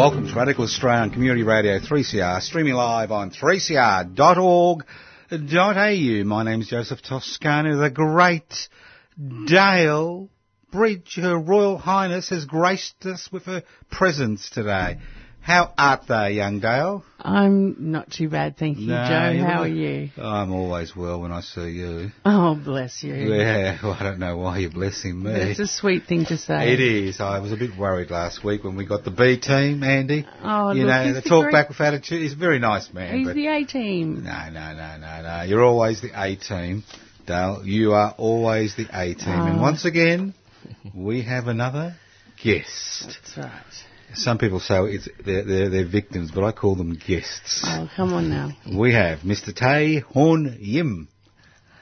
Welcome to Radical Australian Community Radio 3CR, streaming live on 3cr.org.au. My name is Joseph Toscano. The great Dale Bridge, Her Royal Highness, has graced us with her presence today. How art thou, young Dale? I'm not too bad, thank you, No, Joe. How are you? I'm always well when I see you. Oh, bless you. Yeah, well, I don't know why you're blessing me. It's a sweet thing to say. It is. I was a bit worried last week when we got the B team, Andy. Oh, you look, know, the the talk great- back with attitude. He's a very nice man. He's the A team. no, no, no, no, no. You're always the A team, Dale. You are always the A team. And Oh. once again, we have another guest. That's right. Some people say it's they're, they're, they're victims, but I call them guests. Oh, come on now. We have Mr. Tay Horn Yim.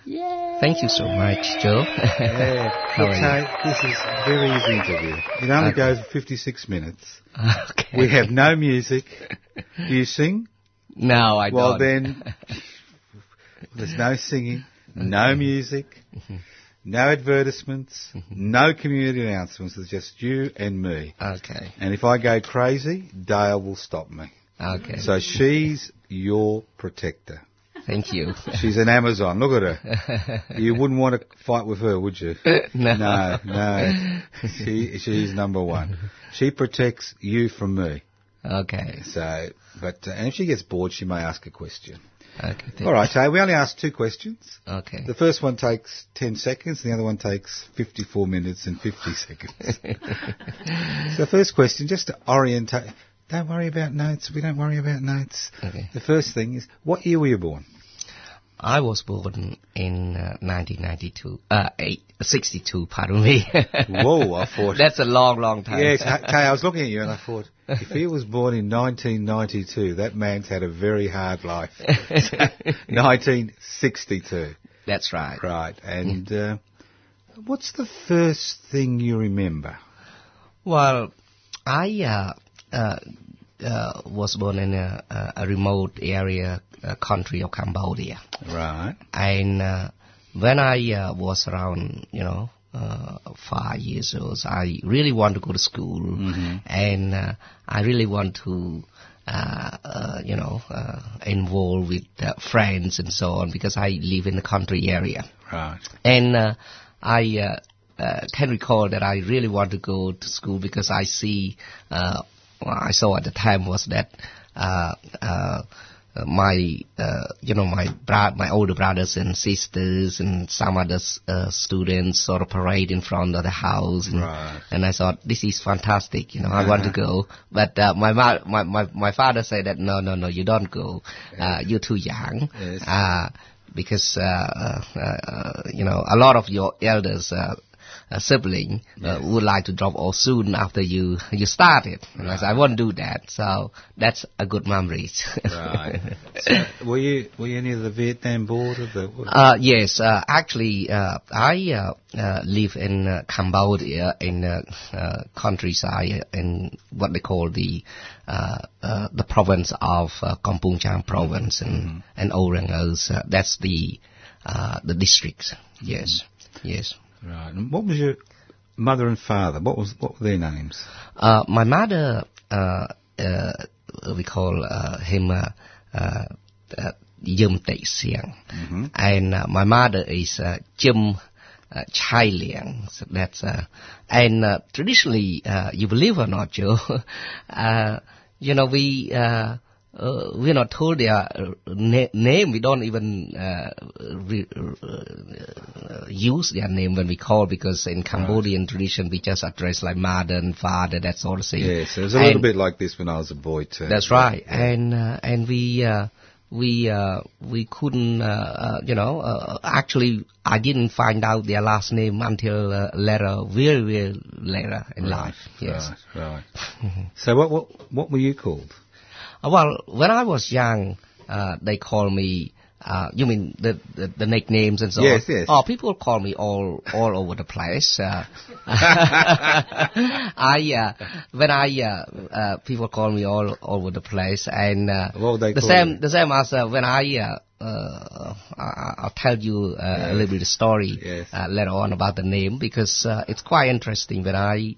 Yeah. Thank you so much, Joe. Yeah, look, Tay, this is a very easy interview. It only Okay. goes for 56 minutes. okay. We have no music. Do you sing? No, I Well, don't. Well, then, there's no singing, no music, mm-hmm. No advertisements, no community announcements. It's just you and me. Okay. And if I go crazy, Dale will stop me. Okay. So she's your protector. Thank you. She's an Amazon. Look at her. You wouldn't want to fight with her, would you? no. No, no. She, she's number one. She protects you from me. Okay. So, but uh, and if she gets bored, she may ask a question. Okay. thank All right, Tay. We only ask two questions. Okay. The first one takes 10 seconds, the other one takes 54 minutes and 50 seconds. so the first question, just to orientate, don't worry about notes, we don't worry about notes. Okay. The first thing is, what year were you born? I was born in uh, 1992. Uh, eight, 62, pardon me. Whoa, I thought. That's a long, long time. Yes, Tay, I was looking at you and I thought, if he was born in 1992, that man's had a very hard life. 1962. That's right. Right, and uh, what's the first thing you remember? Well, I uh, uh, uh, was born in a, a- a remote area, uh, country of Cambodia. Right. And uh, when I uh, was around, you know, uh, five years old, I really want to go to school, and uh, I really want to, uh, uh, you know, uh, involve with uh, friends and so on because I live in the country area, Right. and uh, I. Uh, uh, can recall that I really want to go to school because I see, uh, I saw at the time was that uh, my, uh, you know, my bro- my older brothers and sisters and some other uh, students sort of parade in front of the house, and, Right. and I thought this is fantastic. You know, I want to go, but uh, my, ma- my my my father said that no, no, no, you don't go. Uh, you're too young. Yes. Uh, because uh, uh, uh, you know a lot of your elders uh, sibling uh, would like to drop off soon after you you started. And I said, I won't do that. So that's a good memory. Right. so, were you were you near the Vietnam border? The, Uh, yes, uh, actually, uh, I uh, uh, live in uh, Cambodia in uh, uh, countryside in what they call the uh, uh, the province of uh, Kampong Cham province and and Orang Uh, that's the uh, the district. Yes, yes. Right. And what was your mother and father? What was what were their names? Uh, my mother, uh, uh, we call uh, him uh, uh, uh, Yum Tei Siang, and uh, my mother is uh, Jim uh, Chai Liang. So that's uh, and uh, traditionally, uh, you believe or not, Joe, uh, you know we. Uh, we're not told their uh, na- name. We don't even uh, uh, use their name when we call because in Cambodian tradition we just address like mother and father, that sort of thing. Yes, it was a little And- bit like this when I was a boy too. That's right, and uh, and we uh, we uh, we couldn't, uh, uh, you know, uh, actually I didn't find out their last name until uh, later, very very later in life. Yes. Right, right. so what what what were you called? Uh, Well, when I was young, uh, they call me. Uh, you mean the, the the nicknames and so Yes, on? yes. yes. Oh, people call me all all over the place. Uh, I uh, when I uh, uh, people call me all over the place, and uh, What they the call same you? the same as uh, when I. Uh, uh, I- I'll tell you uh, a little bit of story Yes. uh, later on about the name because uh, it's quite interesting. When I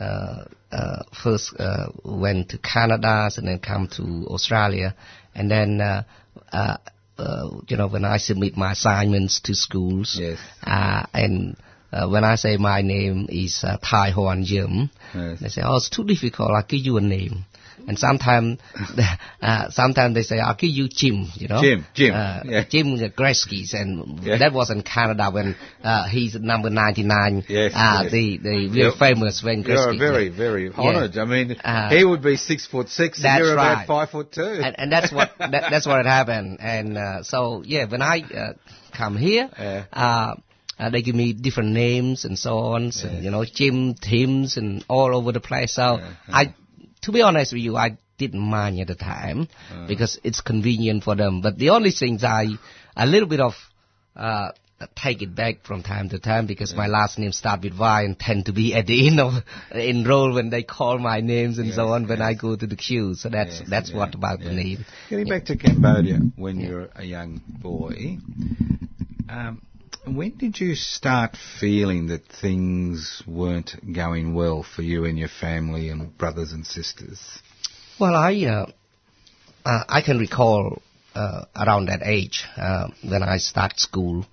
uh, uh, first uh, went to Canada and then come to Australia, and then uh, uh, uh, you know when I submit my assignments to schools, Yes. uh, and uh, when I say my name is uh, Tai Hoan Yim, Yes. they say, "Oh, it's too difficult. I'll give you a name." And sometimes, uh, sometimes they say, "I'll give you Jim." You know, Jim, Jim, uh, yeah. Jim Gretzky's, and Yeah. that was in Canada when uh, he's number ninety-nine. Yes, uh, yes. the the You're- famous Wayne Gretzky. You're very, very honoured. I mean, Uh, he would be six foot six, and you're about right. five foot two. and, and that's what that, that's what had happened. And uh, so yeah, when I uh, come here, Yeah. uh, they give me different names and so on. So, You know, Jim, Tims, and all over the place. So I, to be honest with you, I didn't mind at the time because it's convenient for them. But the only things I a little bit of uh, take it back from time to time because my last name starts with Y and tend to be at the end of enroll when they call my names and so Yes, on when yes. I go to the queue. So that's Yes, that's yeah, what about the name. Getting back to Cambodia, when you were a young boy, um, when did you start feeling that things weren't going well for you and your family and brothers and sisters? Well, I uh, uh, I can recall uh, around that age uh, when I start school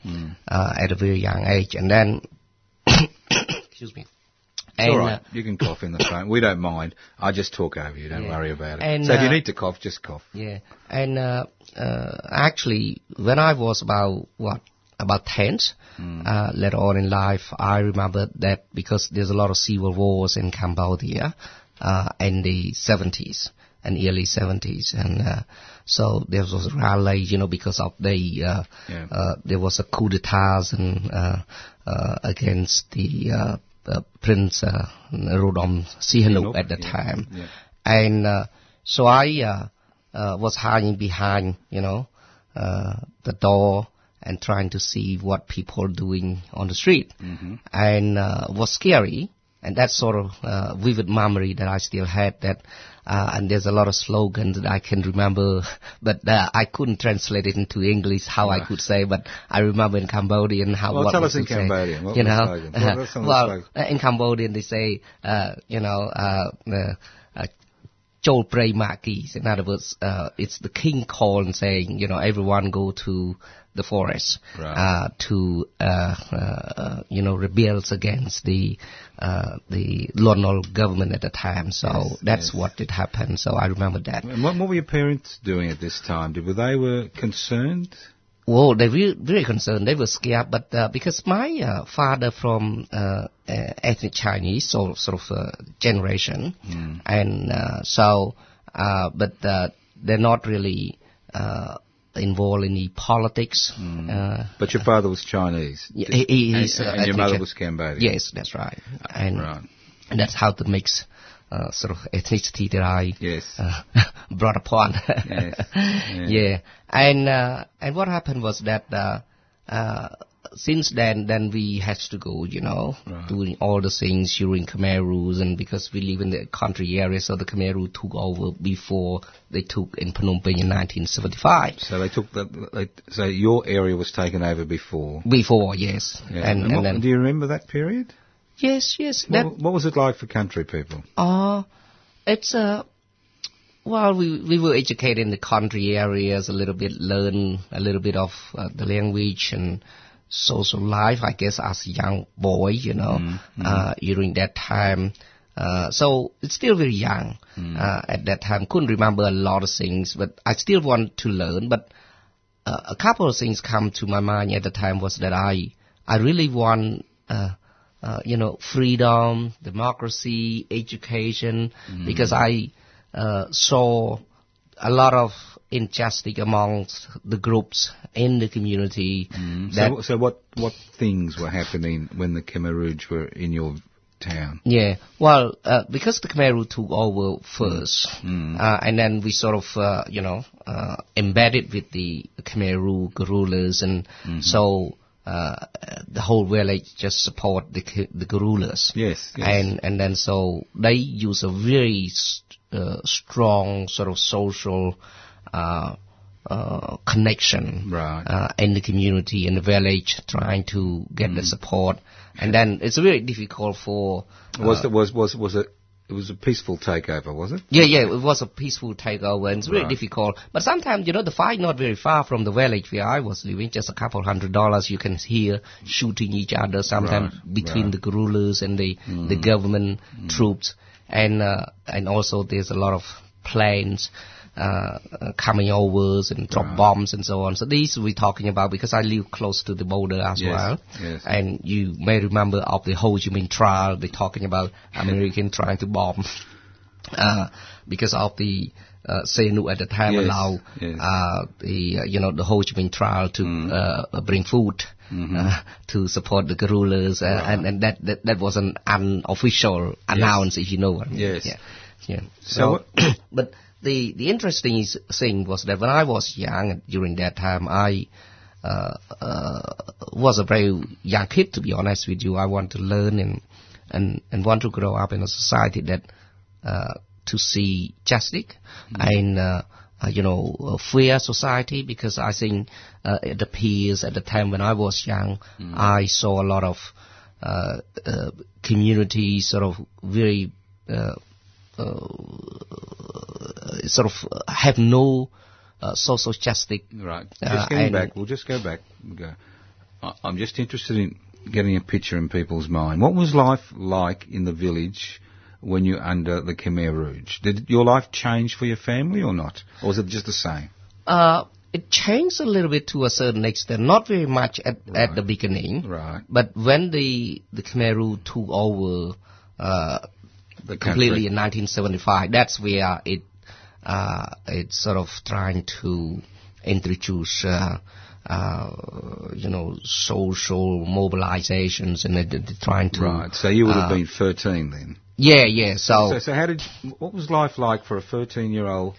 uh, at a very young age, and then excuse me. It's all And, right. uh, you can cough in the phone. We don't mind. I just talk over you. Don't Yeah. worry about it. And, so if you need to cough, just cough. Yeah, and uh, uh, actually, when I was about what about tenth, uh, later on in life, I remember that because there's a lot of civil wars in Cambodia uh, in the seventies and early seventies, and uh, so there was a rally, you know, because of the uh, Yeah. uh, there was a coup d'état and uh, uh, against the Prince uh, Rodom Sihanouk at the time. yeah. And uh, so I uh, uh, was hiding behind, you know, uh, the door and trying to see what people are doing on the street. Mm-hmm. And uh, was scary. And that sort of uh, vivid memory that I still had that, uh, and there's a lot of slogans that I can remember, but uh, I couldn't translate it into English how I could say, but I remember in Cambodian how Well, what tell us in Cambodian. What you know, slogans? What were some of the well, in Cambodian they say, uh, you know, uh, uh, Chol Prey Makis. In other words, uh, it's the king calling saying, you know, everyone go to the forest Right. uh, to, uh, uh, you know, rebels against the uh, the Lon Nol government at the time. So Yes, that's yes. what did happen. So I remember that. And what, what were your parents doing at this time? Did, were they were concerned? Well, they were very concerned. They were scared, but uh, because my uh, father from uh, ethnic Chinese, so sort of uh, generation, and uh, so, uh, but uh, they're not really uh, involved in the politics. Uh, But your father was Chinese. Yeah, he- he- And- uh, and, your mother was Cambodian. yes, that's right. And, Right. and that's how the mix uh, sort of ethnicity that I Yes. uh, brought upon. Yes. Yeah. yeah. And uh, and what happened was that uh, uh, since then, then we had to go, you know, Right. doing all the things during Khmer Rouge, and because we live in the country area, so the Khmer Rouge took over before they took in Phnom Penh in 1975. So they took the. They, so your area was taken over before. Before, yes, Yeah. and, and what- then do you remember that period? yes, yes, that What, what was it like for country people? Uh, it's uh, well, we we were educated in the country areas a little bit, learn a little bit of uh, the language and social life. I guess as a young boy, you know, uh, during that time. Uh, so it's still very young uh, at that time. Couldn't remember a lot of things, but I still want to learn. But uh, a couple of things come to my mind at the time was that I I really want uh, uh, you know freedom, democracy, education because I uh, saw a lot of injustice amongst the groups in the community that So, so what what things were happening when the Khmer Rouge were in your town? Yeah, well, uh, because the Khmer Rouge took over first, Mm. uh, and then we sort of, uh, you know, uh, embedded with the Khmer Rouge guerrillas, and Mm-hmm. so uh, the whole village just support the the guerrillas. Yes, yes. and and then so they use a very st- uh, strong sort of social. Uh, uh, connection Right. uh, in the community in the village, trying to get Mm. the support, and then it's very difficult for Was it was was was it? It was a peaceful takeover, was it? yeah, yeah, it was a peaceful takeover, and it's very Right. difficult. But sometimes, you know, the fight not very far from the village where I was living, just a couple hundred dollars. You can hear shooting each other sometimes Right, between. Mm. the guerrillas and the the government troops, and uh, and also there's a lot of planes. Uh, uh, coming over and drop Right. bombs and so on. So these we're talking about because I live close to the border as Yes, well. yes. And you may remember of the Ho Chi Minh trail. They're talking about American trying to bomb uh, because of the uh, Senu at the time Yes, allow yes. uh, the uh, you know the Ho Chi Minh trail to Mm. uh, bring food Mm-hmm. uh, to support the guerrillas, uh, and and that, that that was an unofficial announce, if you know what I mean. Yes. Yeah. yeah. So So, but the the interesting thing was that when I was young during that time, I uh, uh, was a very young kid. To be honest with you, I want to learn and and and want to grow up in a society that uh, to see justice and uh, uh, you know a fair society because I think uh, it appears at the time when I was young, I saw a lot of uh, uh, communities sort of very sort of uh, have no uh, social justice. Right. Uh, Just getting and- back. We'll just go back. We'll go. I- I'm just interested in getting a picture in people's mind. What was life like in the village when you were under the Khmer Rouge? Did your life change for your family or not? Or was it just the same? Uh, it changed a little bit to a certain extent, not very much at, at the beginning. Right. But when the the Khmer Rouge took over uh, completely in 1975, that's where it uh, it's sort of trying to introduce. Uh, uh, you know, social mobilizations, and they're, they're trying to. Right. So you would have uh, been 13 then. Yeah, yeah. So, So, so how did? What was life like for a 13-year-old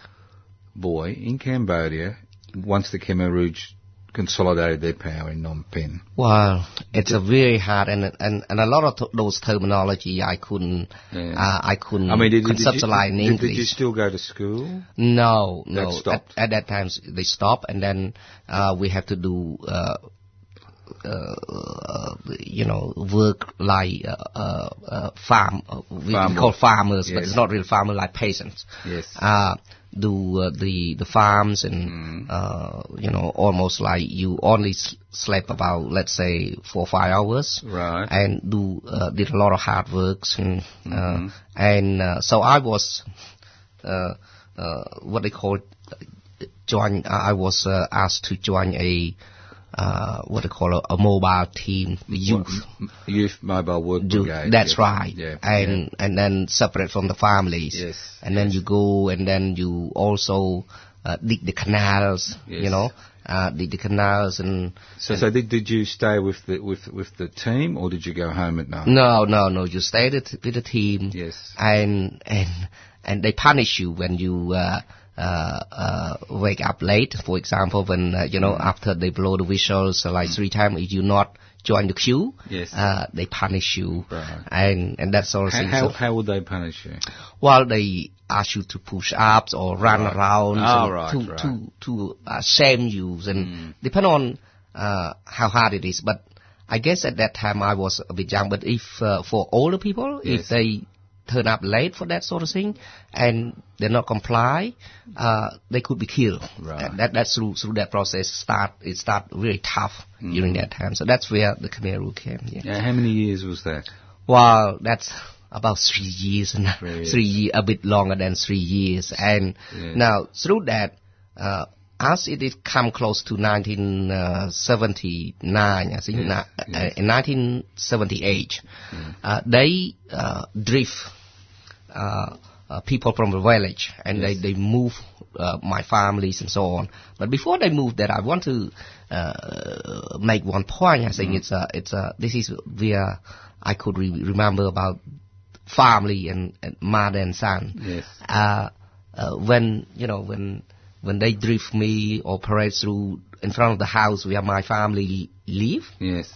boy in Cambodia once the Khmer Rouge consolidated their power in Phnom Penh? Well, it's a very hard and and and a lot of th- those terminology I couldn't Yeah. uh, I couldn't I mean, did, did, you, conceptualize in English. did you still go to school? no, That no. At, at that time they stopped, and then uh, we have to do. Uh, uh, you know, work like uh, uh, farm. We, we call farmers, but it's not real farmer like peasants. Yes. Do uh, the the farms and Mm. uh, you know almost like you only s- sleep about let's say four or five hours Right. and do uh, did a lot of hard works and Mm-hmm. uh, and uh, so I was uh, uh, what they call join. I was uh, asked to join a uh, what they call a, a mobile team, youth. Youth Mobile Work Do, Brigade. that's yes. right. Yeah. And and then separate from the families. Yes, And then yes. you go and then you also uh, dig the canals, Yes. you know, uh, dig the canals and So, so did, did you stay with the with with the team, or did you go home at night? no, no, no, you stayed with the team. Yes. and and and they punish you when you uh, wake up late. For example, when uh, you know after they blow the whistles uh, like three times, if you not join the queue, Yes. uh, they punish you, Right. and and that sort of How, thing. how, So, how would they punish you? Well, they ask you to push ups or run Right. around Oh, right, to to to uh, shame you, and Mm. depend on uh, how hard it is. But I guess at that time I was a bit young. But if uh, for older people, Yes. if they turn up late for that sort of thing and they're not comply, uh, they could be killed. Right. And that that's through through that process start it start really tough Mm. during that time. So that's where the Khmer rule came. Yeah. Yeah, how many years was that? Well, that's about three years and Three years. a bit longer than three years. And Yeah. now through that, uh, as it is come close to 1979, I think Yes, na- yes. uh, in 1978, uh, they uh, drift uh, uh, people from the village and Yes. they, they move uh, my families and so on. But before they move that, I want to uh, make one point. I think Mm. it's a, it's a, this is where I could re- remember about family and, and mother and son. Yes. Uh, uh, when, you know, when, when they drift me or parade through in front of the house where my family live, Yes.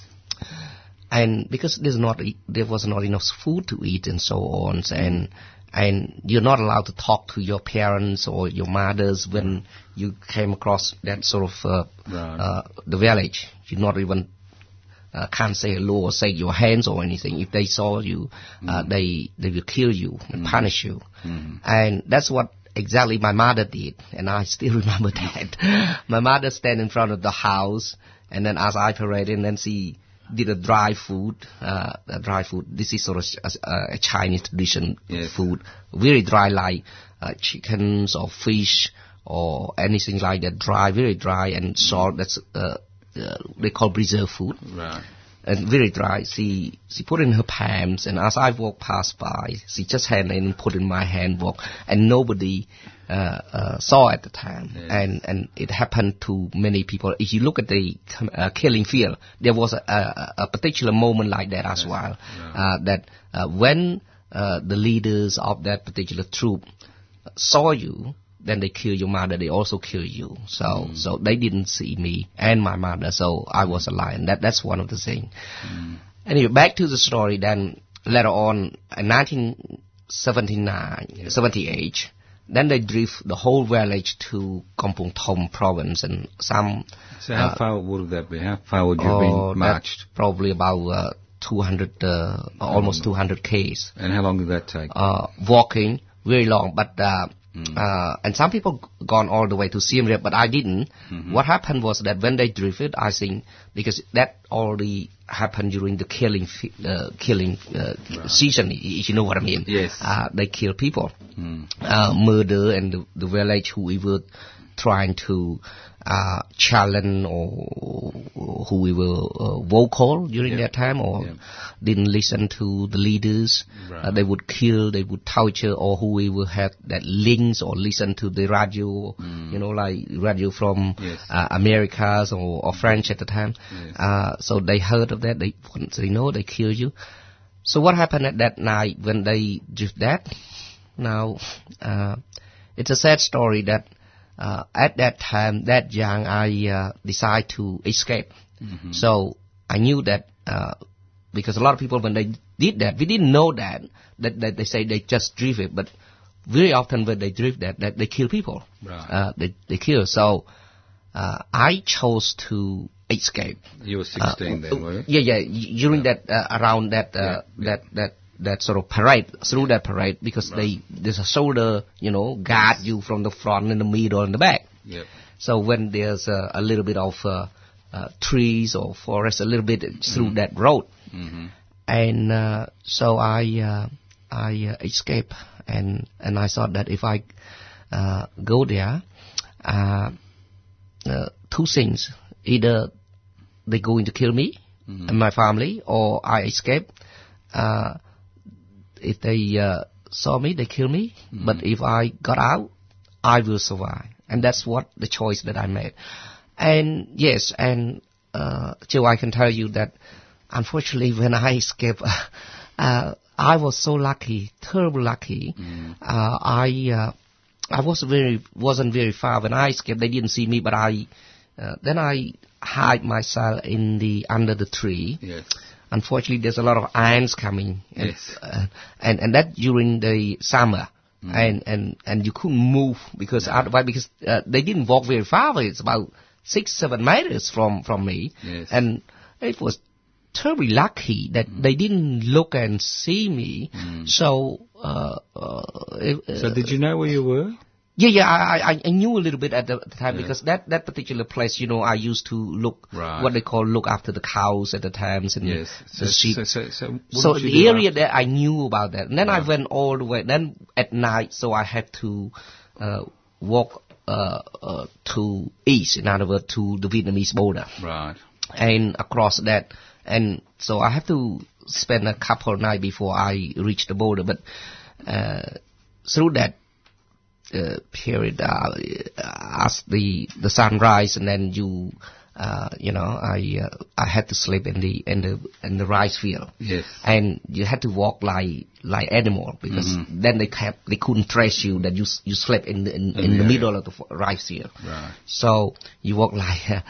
and because there's not there was not enough food to eat and so on and and you're not allowed to talk to your parents or your mothers when you came across that sort of uh, Right. uh, the village you're not even uh, can't say hello or say your hands or anything if they saw you uh, they they will kill you and punish you Mm. and that's what exactly my mother did and I still remember that. My mother stand in front of the house and then as I paraded and then she did a dry food uh, a dry food. This is sort of a, a Chinese tradition Yes. food. Very dry like uh, chickens or fish or anything like that. Dry very dry and salt. That's uh, uh, they call preserved food. Right. And very dry. She she put in her palms, and as I walked past by, she just hand in and put in my hand walk, and nobody uh, uh, saw at the time. Yes. And and it happened to many people. If you look at the uh, killing field, there was a, a, a particular moment like that as well. Uh, that uh, when uh, the leaders of that particular troop saw you, then they kill your mother. They also kill you. So so they didn't see me and my mother. So I was a lion. That that's one of the things. Anyway, back to the story. Then later on, in 1979, 78, then they drift the whole village to Kampong Thom province and some. So how uh, far would that be? How far would you have oh, marched? Probably about uh, 200, uh, almost 200 k's And how long did that take? uh, walking very long, but uh, Mm. uh, and some people gone all the way to Siem Reap, but I didn't. Mm-hmm. What happened was that when they drifted, I think because that already happened during the killing uh, killing uh, season, if you know what I mean. Yes. Uh, they kill people, Mm. uh, murder, and the, the village whoever trying to uh, challenge or whoever uh, vocal during that time or didn't listen to the leaders. Right. Uh, they would kill, they would torture, or who we whoever had that links or listen to the radio, you know, like radio from Mm. Yes. uh, Americas or, or French at the time. Yes. Uh, so they heard of that. They once they know they kill you. So what happened at that night when they did that? Now, uh, it's a sad story that uh, at that time, that young, I uh, decided to escape. Mm-hmm. So I knew that uh, because a lot of people when they did that, we didn't know that that, that they say they just drift it, but very often when they drift that, that they kill people. Right. Uh, they they kill. So uh, I chose to escape. You were Uh, 16 then, were you? Yeah, yeah. During that uh, around that uh, Yeah, yeah. that that that sort of parade through that parade because they there's a shoulder you know guard you from the front and the middle and the back. Yep. So when there's a, a little bit of uh, uh, trees or forest, a little bit through that road, Mm-hmm. and uh, so I uh, I uh, escape and and I thought that if I uh, go there, uh, uh, two things: either they're going to kill me and my family, or I escape. Uh, if they uh, saw me, they kill me. But if I got out, I will survive. and that's what the choice that I made. And yes, and uh, Joe, I can tell you that unfortunately when I escaped, uh, I was so lucky, terrible lucky. Uh, I uh, I was very wasn't very far when I escaped. They didn't see me, but I uh, then I hide myself in the under the tree. Yes. Unfortunately, there's a lot of ants coming, and Yes. uh, and, and that during the summer. And, and and you couldn't move because otherwise because uh, they didn't walk very far. It's about six seven meters from from me, Yes. and it was terribly lucky that they didn't look and see me. So, uh, uh, So did you know where you were? Yeah, yeah, I, I, I knew a little bit at the, the time because that, that particular place, you know, I used to look Right. what they call look after the cows at the times and Yes. So, the sheep. so, so, so, So the area there, I knew about that. And then I went all the way. Then at night, so I had to uh, walk uh, uh, to east, in other words, to the Vietnamese border Right. and across that. And so I have to spend a couple of nights before I reach the border. But uh, through that uh, period, uh, as the the sunrise, and then you, uh, you know, I uh, I had to sleep in the in the in the rice field Yes. and you had to walk like like animal because Mm-hmm. then they kept they couldn't trace you that you you slept in the, in, In in the the middle of the rice field. Right. So you walk like a,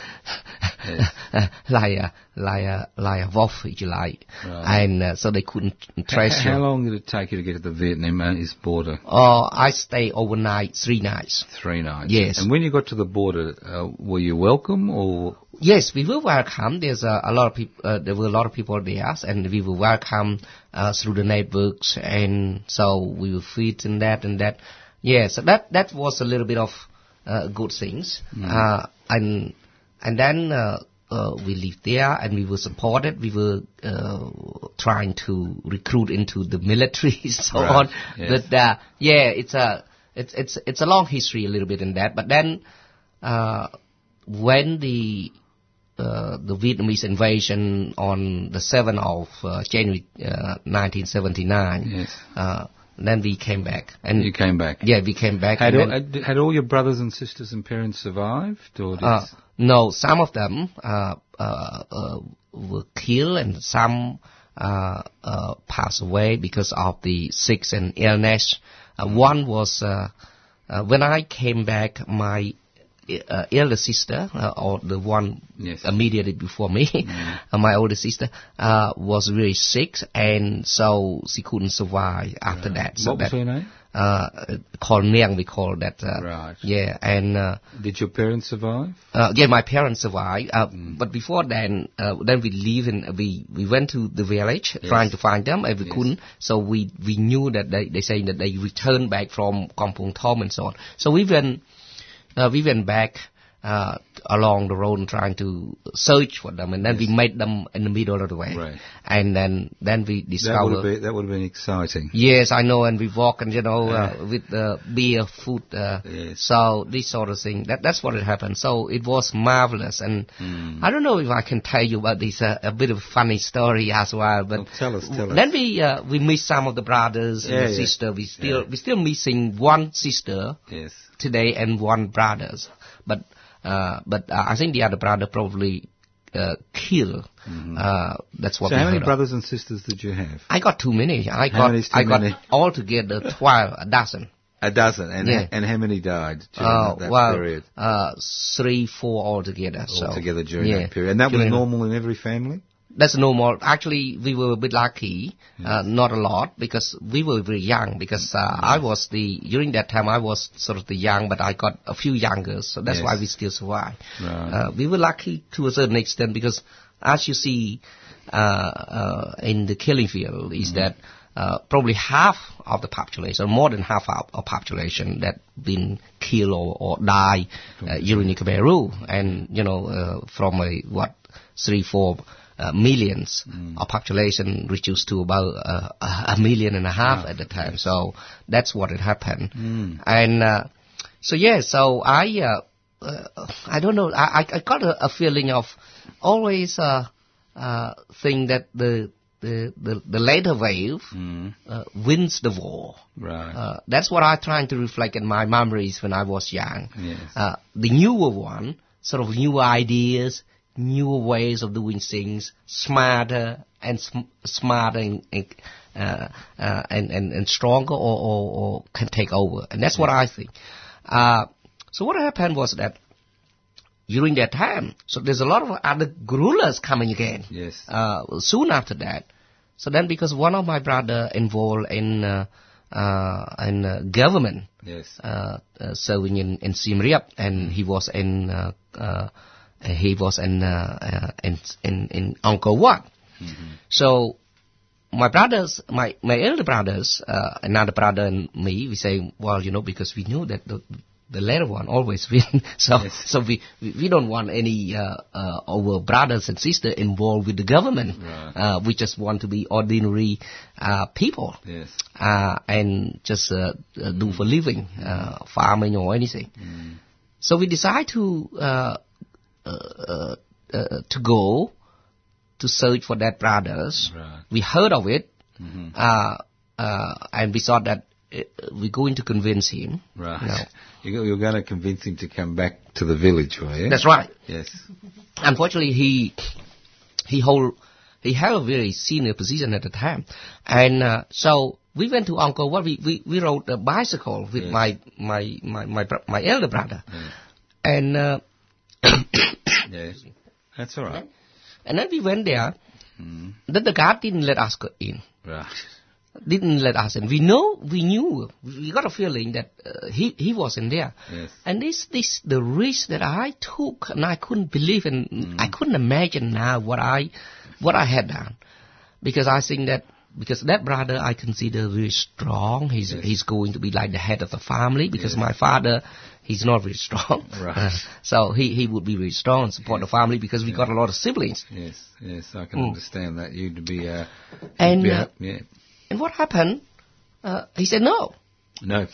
like a like a like a wolf if you like, Right. and uh, so they couldn't trace How, how long did it take you to get to the Vietnamese border? Uh, I stayed overnight, three nights. Three nights. Yes. And when you got to the border, uh, were you welcome or? Yes, we were welcome. There's a, a lot of people. Uh, there were a lot of people there, and we were welcome uh, through the networks, and so we were fit and that and that. Yeah, so that that was a little bit of uh, good things, uh, and and then uh, uh, we lived there, and we were supported. We were uh, trying to recruit into the military, so Right, on. yes. But uh, yeah, it's a it's it's it's a long history a little bit in that. But then uh, when the uh, the Vietnamese invasion on the 7th of uh, January uh, 1979. Yes. Uh, then we came back, and You came back. yeah, we came back. Had and all, had- had all your brothers and sisters and parents survived, or uh, no, some of them uh, uh, uh, were killed, and some uh, uh, passed away because of the sick and illness. Uh, one was uh, uh, when I came back, my uh, elder sister, uh, or the one Yes. immediately before me, uh, my older sister, uh, was really sick, and so she couldn't survive after that. So what was that, her name? uh, called Niang, we call that. Uh, Right. Yeah, and. Uh, Did your parents survive? uh, yeah, my parents survived, uh, but before then, uh, then we leave and we we went to the village trying to find them, and we Yes. couldn't. So we we knew that they they saying that they returned back from Kampong Thom and so on. So we went we went back uh, along the road and trying to search for them, and then we met them in the middle of the way, Right. and then then we discovered. that would have been exciting. Yes, I know, and we walk and you know uh, with uh, beer, food, uh, Yes. so this sort of thing. That that's what it happened. So it was marvelous, and Hmm. I don't know if I can tell you about this uh, a bit of funny story as well. But Well, tell us, tell us. then we uh, we miss some of the brothers Yeah, and the yeah. sister. We still Yeah. we still missing one sister Yes. Today and one brothers, but uh, but uh, I think the other brother probably uh, killed. Uh, that's what. Mm-hmm. So how many of. brothers and sisters did you have? I got too many. I How got many I got altogether twelve, a dozen. A dozen. And Yeah. and how many died during Uh, that well, period? uh, three, four altogether. so, Altogether during yeah, that period. And that was normal in every family? That's normal. Actually, we were a bit lucky, uh, not a lot, because we were very young. Because uh, I was the during that time I was sort of the young, but I got a few younger, so that's Yes. why we still survive. Right. Uh, we were lucky to a certain extent because, as you see, uh, uh, in the killing field, is Mm-hmm. that uh, probably half of the population, or more than half of of population, that been killed or, or die uh, during the Khmer Rouge, and you know, uh, from a what three, four uh, millions Mm. of population reduced to about uh, a million and a half at the time. So that's what had happened. Mm. And uh, so yeah, so I uh, uh, I don't know. I I got a, a feeling of always uh, uh, think that the the, the, the later wave Mm. uh, wins the war. Right. Uh, that's what I'm trying to reflect in my memories when I was young. Yes. Uh, the newer one, sort of new ideas, newer ways of doing things, smarter and sm- smarter and, and, uh, uh, and, and, and stronger or, or, or can take over. And that's what I think. Uh, so what happened was that during that time, so there's a lot of other guerrillas coming again yes. uh, soon after that. So then, because one of my brother involved in uh, uh, in uh, government, yes. uh, uh, serving in in Siem Reap, and he was in uh, uh, he was in uh, uh, in in in Angkor Wat. So my brothers, my my elder brothers, uh, another brother and me, we say, well, you know, because we knew that the the later one always win. so Yes. so we, we don't want any uh, uh, our brothers and sisters involved with the government. Right. Uh, we just want to be ordinary uh, people Yes. uh, and just uh, uh, do for living, uh, farming or anything. Mm. So we decide to uh, uh, uh, to go to search for that brothers. Right. We heard of it, Mhm. uh, uh, and we thought that uh, we're going to convince him. Right. You, you're going to convince him to come back to the village, were you? That's right. Yes. Unfortunately, he he hold he held a very senior position at the time, and uh, so we went to Angkor Wat. We, we we rode a bicycle with Yes. my my my my my elder brother, Yes. and uh, yes. That's all right. and then we went there. Mm. Then the guard didn't let us go in. Right. Didn't let us in. We know, we knew, we got a feeling that uh, he he wasn't there. Yes. And this this the risk that I took, and I couldn't believe, and I couldn't imagine now what I what I had done, because I think that because that brother I consider very strong. He's Yes. he's going to be like the head of the family. Because Yes. my father, he's not very strong. Right. so he he would be very strong and support the family because we got a lot of siblings. Yes. Yes. I can Mm. understand that. You'd be. Uh, And be uh, yeah. and what happened? Uh, he said no. No.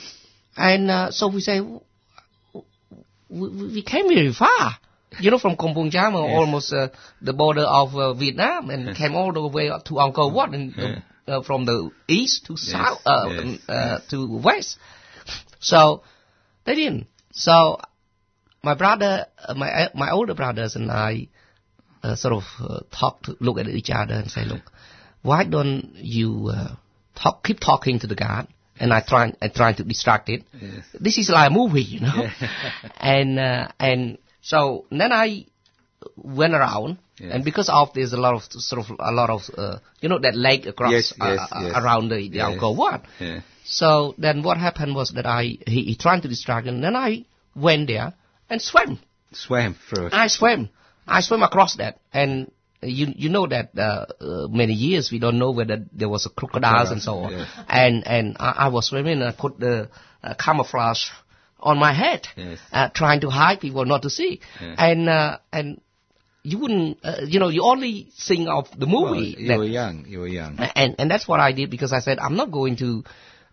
And uh, so we say, w- w- we came very far, you know, from Kampong Cham, Yes. almost uh, the border of uh, Vietnam, and came all the way up to Angkor Wat, and. Uh, from the east to Yes, south, uh, yes, um, uh, yes. to west. So they didn't. So my brother, uh, my uh, my older brothers and I, uh, sort of uh, talked, look at each other, and say, look, why don't you uh, talk, keep talking to the guard? And I try, I try to distract it this is like a movie, you know. And uh, and so then I went around, Yes. and because of there's a lot of sort of a lot of uh, you know that lake across Yes, uh, yes, uh, around the, the. Angkor Wat. Yeah. So then what happened was that I he, he trying to distract, and then I went there and swam. Swam through it. I swam. I swam across that, and you you know that uh, uh, many years we don't know whether there was a crocodiles and so on. And and I, I was swimming. and I put the uh, camouflage on my head, Yes. uh, trying to hide people not to see. Yeah. And uh, and you wouldn't, uh, you know, you only sing of the movie. Well, you that- were young. You were young. and and that's what I did because I said I'm not going to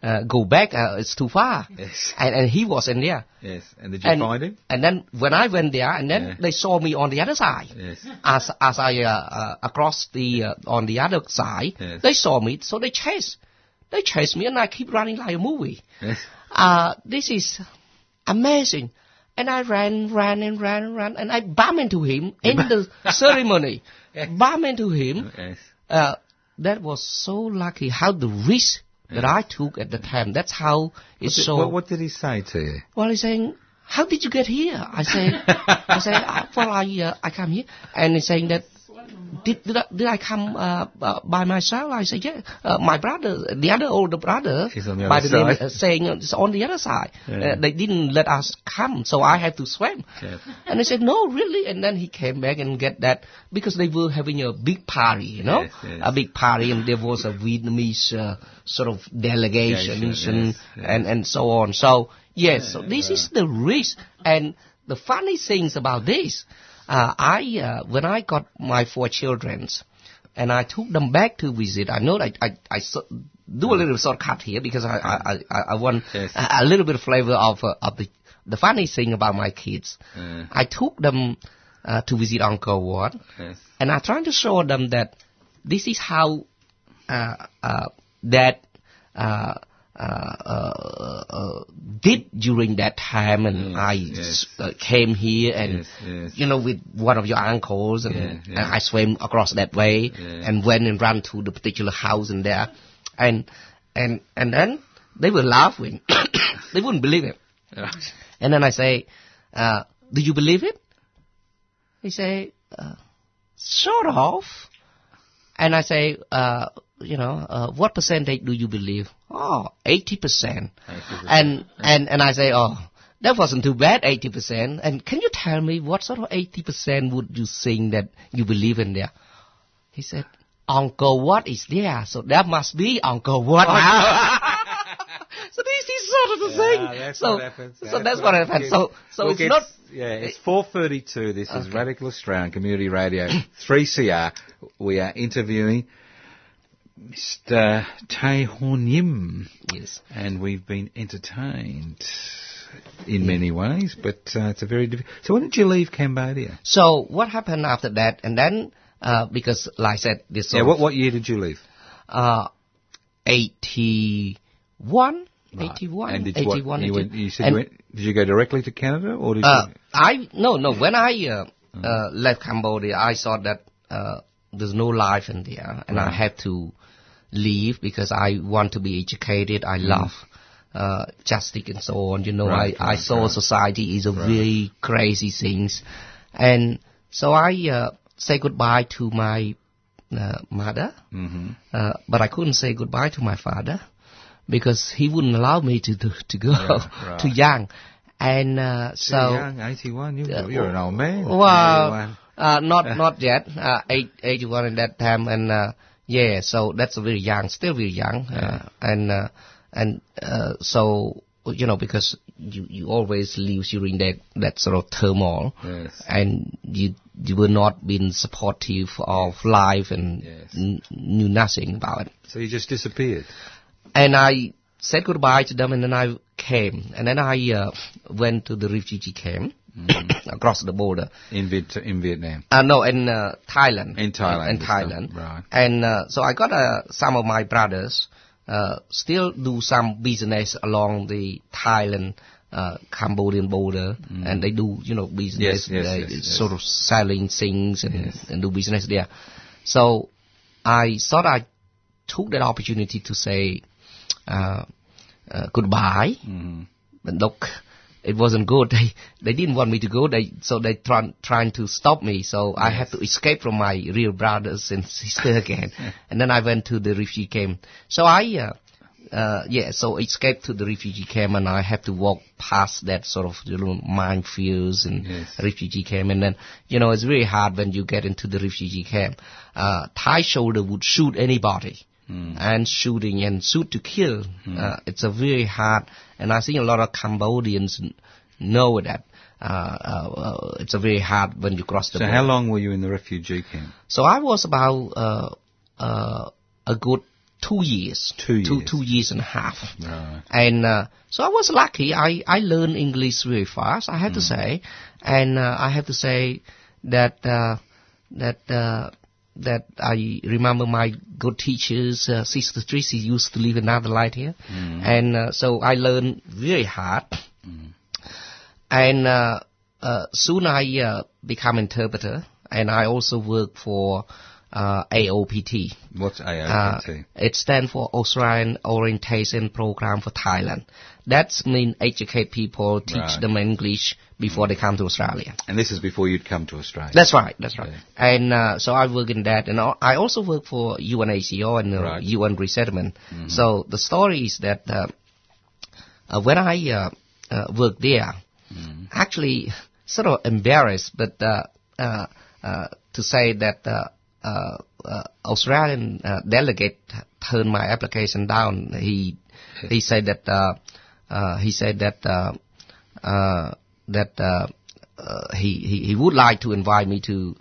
uh, go back. Uh, it's too far. Yes. And and he was in there. Yes. And did you and, find him? And then when I went there, and then Yeah. they saw me on the other side. Yes. As as I uh, uh, across the uh, on the other side, Yes. they saw me, so they chased. They chased me, and I keep running like a movie. Yes. Uh, this is amazing. And I ran, ran, and ran, and ran, and I bumped into him in the ceremony. Bumped into him. Yes. Uh, that was so lucky. How the risk that I took at the time. That's how What it's did, so. what, what did he say to you? Well, he's saying, "How did you get here?" I say, "I say, "Ah, well, I uh, I come here," and he's saying that. Did, did, I, did I come uh, uh, by myself? I said, yeah. Uh, my brother, the other older brother, the by the name, side. uh, saying it's on the other side. Yeah. Uh, they didn't let us come, so I had to swim. Yeah. And I said, no, really? And then he came back and get that because they were having a big party, you know, Yes, yes. a big party, and there was a Vietnamese uh, sort of delegations Delegation, and yes, yes. and and so on. So yes, so this is the risk. And the funny things about this, uh, I uh, when I got my four childrens, and I took them back to visit. I know that I I, so, do a little shortcut here because I I I, I want Yes. a, a little bit of flavor of uh, of the the funny thing about my kids. Uh, I took them uh, to visit Angkor Wat, yes. and I tried to show them that this is how uh, uh, that uh, uh, uh, uh, did during that time, and Yes, I yes. uh, came here and Yes, you know with one of your uncles, and, and I swam across that way and went and ran to the particular house in there, and and and then they were laughing, they wouldn't believe it. And then I say, uh, do you believe it? He say, uh, sort of. And I say, uh, you know, uh, what percentage do you believe? Oh, 80%. And, and, and I say, oh, that wasn't too bad, 80%. And can you tell me what sort of 80% would you think that you believe in there? He said, Uncle What is there? So that must be Uncle What now. so this is sort of the thing. That's so, what happens. so that's what happens. So, so Look, it's not, Yeah, it's 4.32. This is Radical Australian Community Radio 3CR. We are interviewing Mr. Tae Horn Yim. yes. And we've been entertained in many ways, but uh, it's a very difficult... So when did you leave Cambodia? So what happened after that? And then, uh, because like I said, this Yeah, what, what year did you leave? uh, 81, Right. 81, And did you, what, 81, you, went, you said you went, did you go directly to Canada or did uh, you... I, no, no, when I, uh, uh, left Cambodia, I saw that, uh, there's no life in there and I Right. had to leave because I want to be educated. I love, uh, justice and so on. You know, Mm. Right, I, I saw society is a very crazy things. And so I, uh, say goodbye to my, uh, mother. hmm Uh, but I couldn't say goodbye to my father because he wouldn't allow me to to, to go right. too young. And uh, so, young, 81. You, Uh, you're an old man. well, 81. uh, not not yet. Uh, eight, 81 in that time, and uh, yeah, so that's very young, still very young, uh, and uh, and uh, so you know because you you always live during that that sort of turmoil, Yes. and you you were not being supportive of life and Yes. n- knew nothing about it. So you just disappeared. And I said goodbye to them, and then I came, and then I uh, went to the refugee camp across the border. In, Viet- in Vietnam. Uh, no, in uh, Thailand. In Thailand, In this Thailand. right. And uh, so I got uh, some of my brothers uh, still do some business along the Thailand. Uh, Cambodian border, and they do, you know, business, Mm. Yes, yes, yes. sort of selling things and, and do business there. So I thought I took that opportunity to say uh, uh, goodbye. Mhm. But look, it wasn't good. They they didn't want me to go. They so they trying trying to stop me. So I had to escape from my real brothers and sister again. and then I went to the refugee camp. So I. Uh, uh, yeah, so escaped to the refugee camp and I had to walk past that sort of you know, minefields and Yes. refugee camp and then, you know, it's very hard when you get into the refugee camp. Uh, Thai soldier would shoot anybody and shooting and shoot to kill. Uh, it's a very hard, and I think a lot of Cambodians know that. Uh, uh, uh, it's a very hard when you cross the So border. how long were you in the refugee camp? So I was about uh, uh, a good two years, Two two years. two years and a half. Right. And uh, so I was lucky. I, I learned English very fast. I have to say, and uh, I have to say that uh, that uh, that I remember my good teachers, uh, Sister Tracy used to live in light here, and uh, so I learned very hard. And uh, uh, soon I uh, become interpreter, and I also work for uh, AOPT. What's AOPT? it stands for Australian Orientation Program for Thailand. That means educate people, teach Right. them English before they come to Australia. and this is before you'd come to Australia. That's right, that's right. And uh, so I work in that, and I also work for UNHCR and uh, Right. UN Resettlement. So the story is that uh, uh, when I uh, uh, worked there, actually sort of embarrassed, but uh, uh, uh, to say that uh, uh, uh, Australian uh, delegate turned my application down. He he said that uh, uh, he said that uh, uh, that uh, uh, he, he he would like to invite me to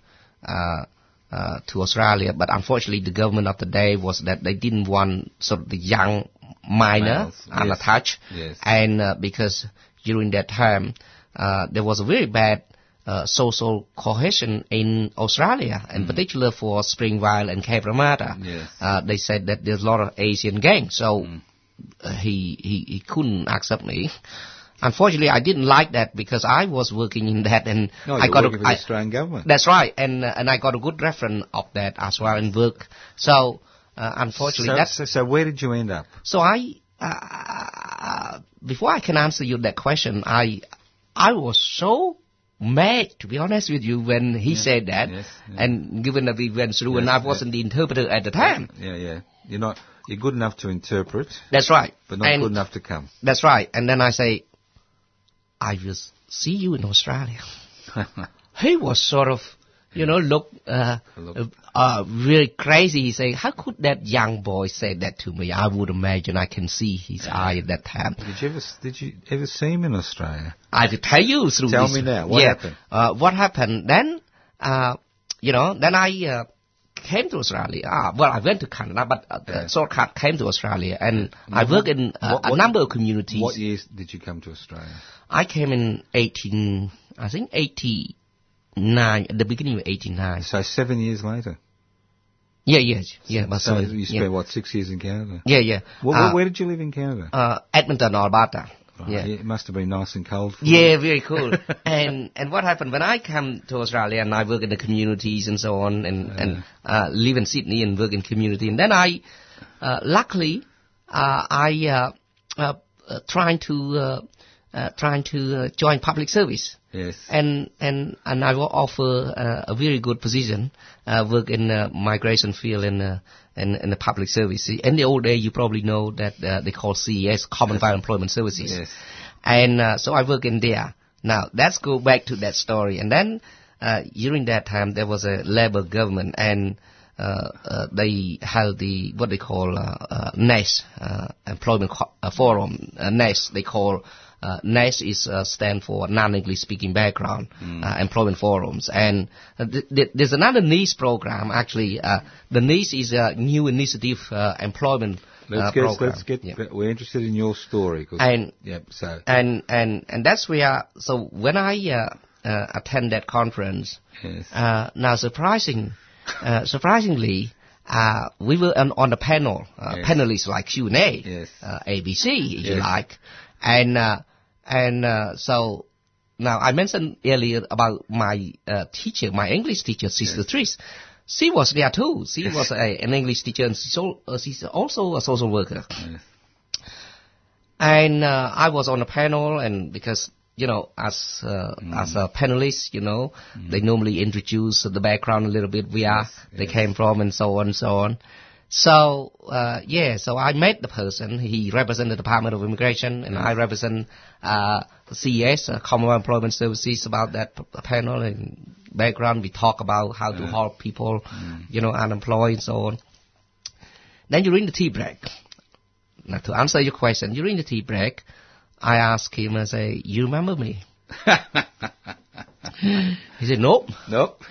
uh, uh, to Australia, but unfortunately the government of the day was that they didn't want sort of the young minor Males, yes. unattached, Yes. and uh, because during that time uh, there was a very bad uh, social cohesion in Australia, in particular for Springvale and Cabramatta. Yes. Uh, they said that there's a lot of Asian gangs, so uh, he, he he couldn't accept me. Unfortunately, I didn't like that because I was working in that, and No, I got a, I- Australian government. that's right, and uh, and I got a good reference of that as well in work. So uh, unfortunately, so, that's so, so where did you end up? so I, uh, before I can answer you that question, I, I was so mad, to be honest with you, when he said that. yes. And given that we went through and I wasn't the interpreter at the time. Yeah, yeah. You're not. You're good enough to interpret, That's right. but not and good enough to come. That's right. And then I say, I will see you in Australia. he was sort of, you know, look, uh, Look. uh, really crazy. He say, how could that young boy say that to me? I would imagine I can see his eye at that time. Did you ever? Did you ever see him in Australia? I will tell you through Tell this. me now, what yeah. happened? Uh, what happened? Then, uh, you know, then I uh, came to Australia. Ah, well, I went to Canada, but uh, Yeah. shortcut came to Australia, and I work in uh, What- what- a number of communities. What years did you come to Australia? I came in 18, I think 89, at the beginning of 89. So seven years later. Yeah, yeah, yeah. but So sorry, you yeah. spent what six years in Canada? yeah, yeah. Where, Uh, where did you live in Canada? uh, Edmonton, Alberta. Yeah. It must have been nice and cold. For you. Yeah, very cool. and and what happened when I come to Australia and I work in the communities and so on, and and uh, live in Sydney and work in community, and then I, uh, luckily, uh, I uh, uh, uh, trying to uh, uh, trying to uh, join public service. Yes. and and and I will offer uh, a very good position, uh, work in uh, migration field in in, in the public service. In the old day, you probably know that uh, they call CES, Commonwealth Employment Services, Yes. and uh, so I work in there. Now let's go back to that story, and then uh, during that time there was a Labour government, and uh, uh, they held the what they call uh, uh, NES uh, Employment uh, Forum. Uh, NES they call uh, NES is uh, stand for non-English speaking background uh, employment forums, and uh, th- th- there's another NES program actually. Uh, the NES is a new initiative uh, employment Let's get. program. Let's get. Yeah. We're interested in your story. And Yep. So. and and and that's where so when I uh, uh, attend that conference, Yes. uh, now surprising, uh, surprisingly, uh, we were on, on the panel, uh, Yes. panelists like Q and A, Yes. uh, ABC, if you like, and uh, and uh, so. Now I mentioned earlier about my uh, teacher, my English teacher, Sister Tris. She was there too. She was a, an English teacher, and she's uh, she's also a social worker. Yes. And uh, I was on a panel, and because you know, as uh, Mm. as a panelist, you know, they normally introduce the background a little bit, where they yes. came from, and so on and so on. So uh, yeah, so I met the person. He represented the Department of Immigration, and I represent uh, CES, uh, Commonwealth Employment Services, about that p- panel and background. We talk about how to help people, Mm. you know, unemployed and so on. Then during the tea break, now to answer your question, during the tea break, I asked him, I say, you remember me? He said, nope. nope.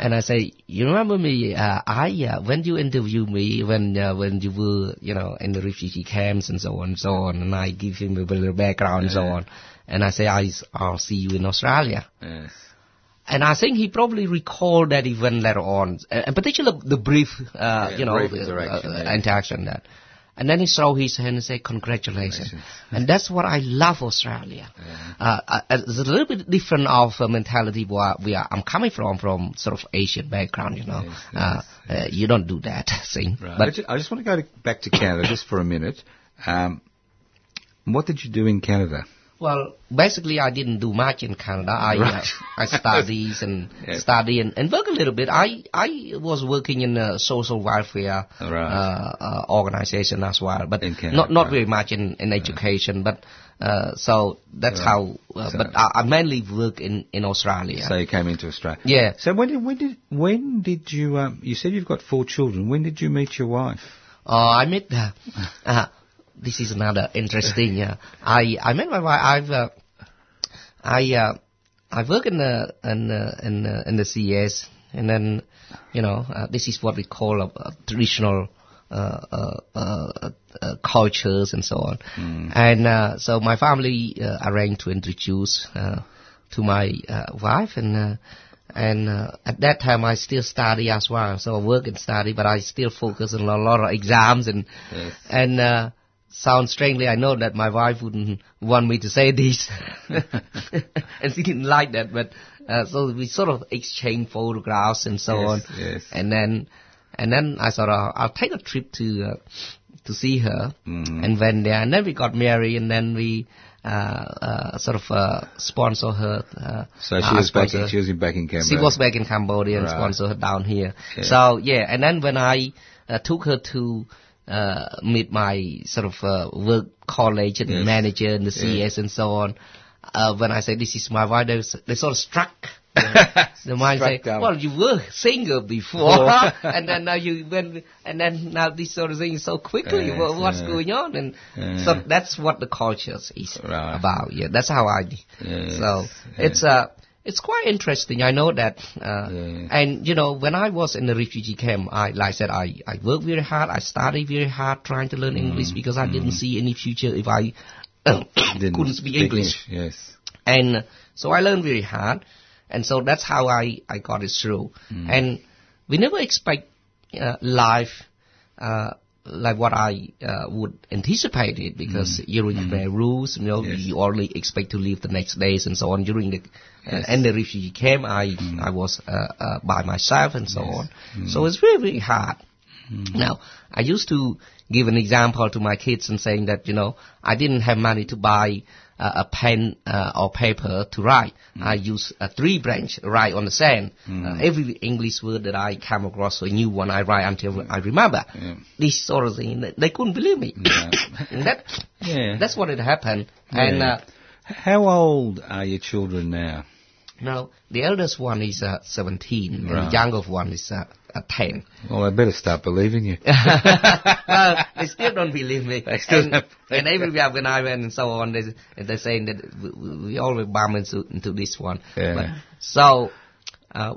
And I say, you remember me? Uh, I uh, when you interview me when uh, when you were you know in the refugee camps and so on and so on, and I give him a little background and so on, and I say I I'll see you in Australia. Yes. And I think he probably recalled that event later on, in particular the brief, uh, Yeah, you know, brief interaction, uh, interaction that. And then he throw his hand and say, congratulations. And that's what I love Australia. Uh, uh, it's a little bit different of a mentality where we are, I'm coming from, from sort of Asian background, you know. Yes, Uh, uh, you don't do that thing. Right. I, But just, I just want to go to, back to Canada just for a minute. Um, what did you do in Canada? Well, basically, I didn't do much in Canada. I Right. uh, I studies and Yes. study and, and work a little bit. I I was working in a social welfare Right. uh, uh, organization as well, but Canada, not not right. very much in, in education. But uh, so that's how. Uh, So- but I, I mainly work in in Australia. So you came into Australia. yeah. So when did when did when did you um, you said you've got four children? When did you meet your wife? Uh, I met. Uh, uh, this is another interesting. Uh, I I met my wife. I've uh, I uh, I work in the in the in the, in the CES, and then you know uh, this is what we call a, a traditional. Uh, uh, uh, uh, cultures and so on, and uh, so my family uh, arranged to introduce uh, to my uh, wife and. Uh, and uh, at that time, I still study as well. So I work and study, but I still focus on a lot of exams and Yes. and uh, sounds strangely, I know that my wife wouldn't want me to say this, and she didn't like that. But uh, so we sort of exchange photographs and so Yes, on, yes. and then and then I thought uh, I'll take a trip to uh, to see her, Mhm. and went there, and then we got married, and then we. Uh, uh, sort of uh, sponsor her. Uh, So she uh, was back. In, she was back in Cambodia. she was back in Cambodia and Right. sponsored her down here. Yeah. So yeah, and then when I uh, took her to uh, meet my sort of uh, work college and Yes. manager and the. CS and so on, uh, when I said this is my wife, they, they sort of struck. the mind say, down. well, you were single before, and then now you went, and then now this sort of thing so quickly. Yes, Wha- what's yeah. going on? And Yeah. so that's what the culture is Right. about. Yeah, that's how I. Yes, So it's uh it's quite interesting. I know that, uh, Yeah. and you know, when I was in the refugee camp, I like I said, I I worked very hard. I studied very hard trying to learn English because I didn't see any future if I couldn't speak English. Yes. And uh, so I learned very hard, and so that's how I I got it through. And we never expect uh, life. Like what I uh, would anticipate it because during the rules, you know, Yes. you only expect to leave the next days and so on. During the uh, and the refugee camp, I I was uh, uh, by myself and so on. So it's very very hard. Now, I used to give an example to my kids and saying that, you know, I didn't have money to buy a pen uh, or paper to write. I use a three branch, write on the sand. Uh, every English word that I come across, a new one, I write until I remember. Yeah. This sort of thing, they- couldn't believe me. And that, Yeah. That's what had happened. And uh, How old are your children now? Now, the eldest one is uh, 17, and the youngest one is uh, uh, 10. Well, I better start believing you. well, they still don't believe me. They still and, and everywhere when I went and so on, they, they're saying that we, we always bump into, into this one. Yeah. But, so, uh,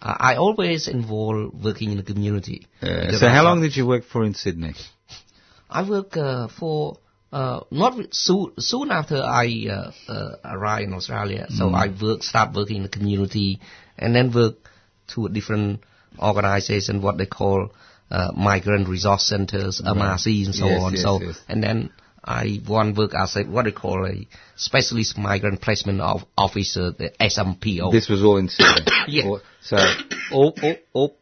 I always involve working in the community. Because so how long did you work for in Sydney? I work uh, for uh, not soon, soon after I uh, uh, arrived in Australia. So I work, start working in the community, and then work to a different organization, what they call uh, migrant resource centers, MRCs, and so Yes, on. yes, so yes. and then I one work as a what they call a specialist migrant placement of officer, the SMPO. This was all in Sydney. Yeah. Or- So all, all, all,